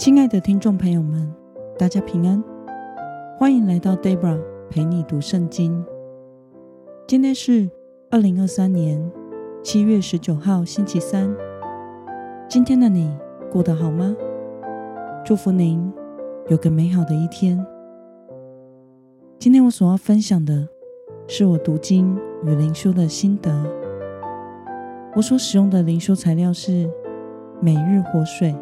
亲爱的听众朋友们，大家平安，欢迎来到 Debra 陪你读圣经。今天是二零二三年七月十九号，星期三。今天的你过得好吗？祝福您有个美好的一天。今天我所要分享的是我读经与灵修的心得。我所使用的灵修材料是每日活水。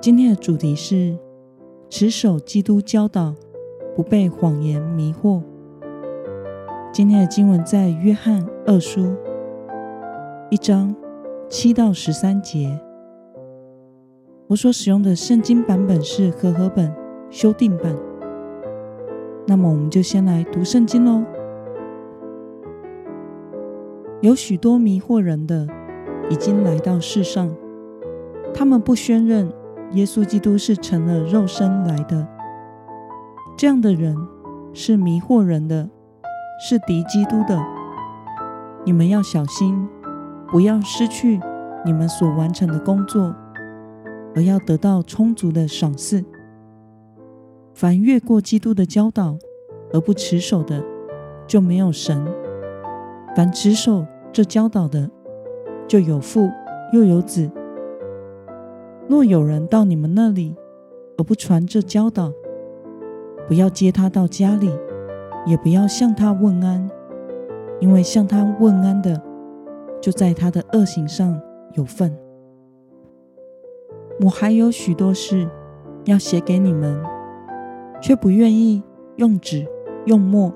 今天的主题是持守基督教导，不被谎言迷惑。今天的经文在约翰二书一章七到十三节。我所使用的圣经版本是和合本修订版。那么，我们就先来读圣经喽。有许多迷惑人的已经来到世上，他们不宣认。耶稣基督是成了肉身来的，这样的人是迷惑人的，是敌基督的。你们要小心，不要失去你们所完成的工作，而要得到充足的赏赐。凡越过基督的教导而不持守的，就没有神；凡持守这教导的，就有父又有子。若有人到你们那里，而不传这教导，不要接他到家里，也不要向他问安，因为向他问安的，就在他的恶行上有份。我还有许多事要写给你们，却不愿意用纸用墨，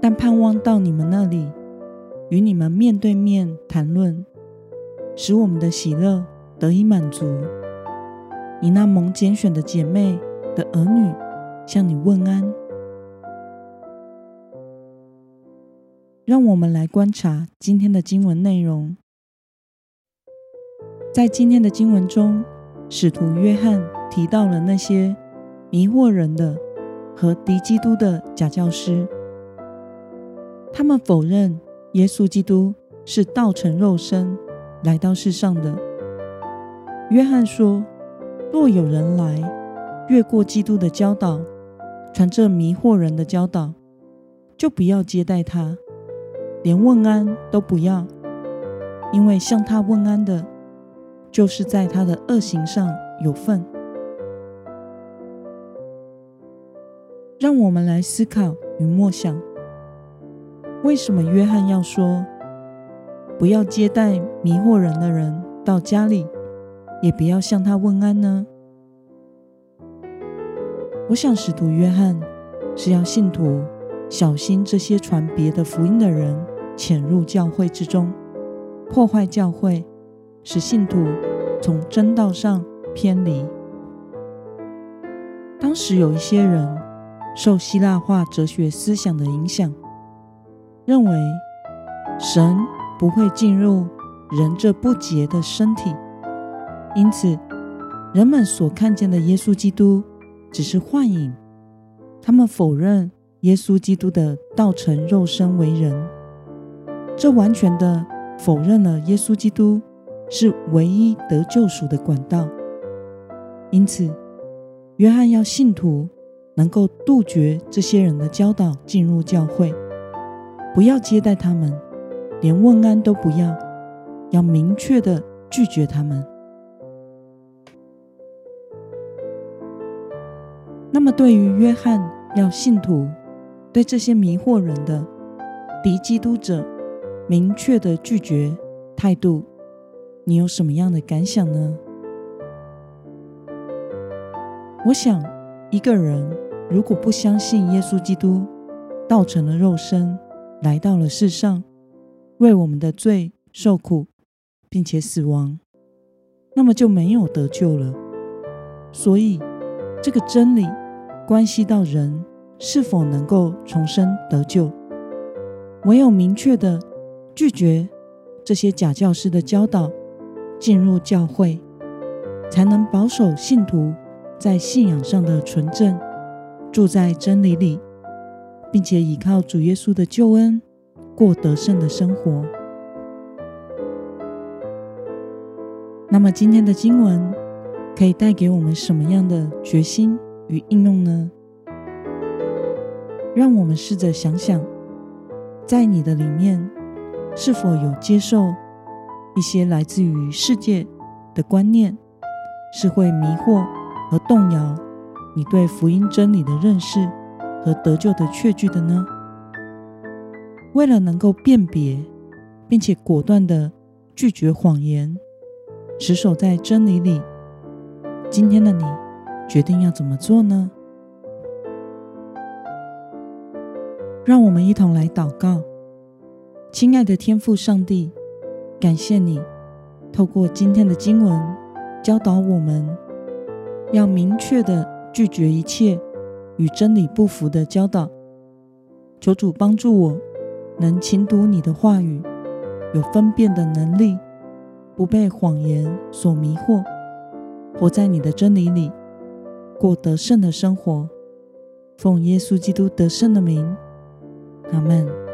但盼望到你们那里，与你们面对面谈论，使我们的喜乐。得以满足。你那蒙拣选的姐妹的儿女向你问安。让我们来观察今天的经文内容。在今天的经文中，使徒约翰提到了那些迷惑人的和敌基督的假教师，他们否认耶稣基督是道成肉身来到世上的。约翰说：“若有人来越过基督的教导，传这迷惑人的教导，就不要接待他，连问安都不要，因为向他问安的，就是在他的恶行上有份。”让我们来思考与默想：为什么约翰要说不要接待迷惑人的人到家里？也不要向他问安呢。我想，使徒约翰是要信徒小心这些传别的福音的人潜入教会之中，破坏教会，使信徒从真道上偏离。当时有一些人受希腊化哲学思想的影响，认为神不会进入人这不洁的身体。因此，人们所看见的耶稣基督只是幻影。他们否认耶稣基督的道成肉身为人，这完全的否认了耶稣基督是唯一得救赎的管道。因此，约翰要信徒能够杜绝这些人的教导，进入教会，不要接待他们，连问安都不要，要明确的拒绝他们。那么，对于约翰要信徒对这些迷惑人的敌基督者明确的拒绝态度，你有什么样的感想呢？我想，一个人如果不相信耶稣基督道成了肉身来到了世上，为我们的罪受苦，并且死亡，那么就没有得救了。所以，这个真理。关系到人是否能够重生得救，唯有明确的拒绝这些假教师的教导，进入教会，才能保守信徒在信仰上的纯正，住在真理里，并且依靠主耶稣的救恩，过得胜的生活。那么今天的经文可以带给我们什么样的决心与应用呢？让我们试着想想，在你的里面是否有接受一些来自于世界的观念，是会迷惑和动摇你对福音真理的认识和得救的确据的呢？为了能够辨别，并且果断的拒绝谎言，持守在真理里，今天的你决定要怎么做呢？让我们一同来祷告。亲爱的天父上帝，感谢你透过今天的经文教导我们，要明确的拒绝一切与真理不符的教导。求主帮助我，能勤读你的话语，有分辨的能力，不被谎言所迷惑，活在你的真理里，过得胜的生活。奉耶稣基督得胜的名，阿门。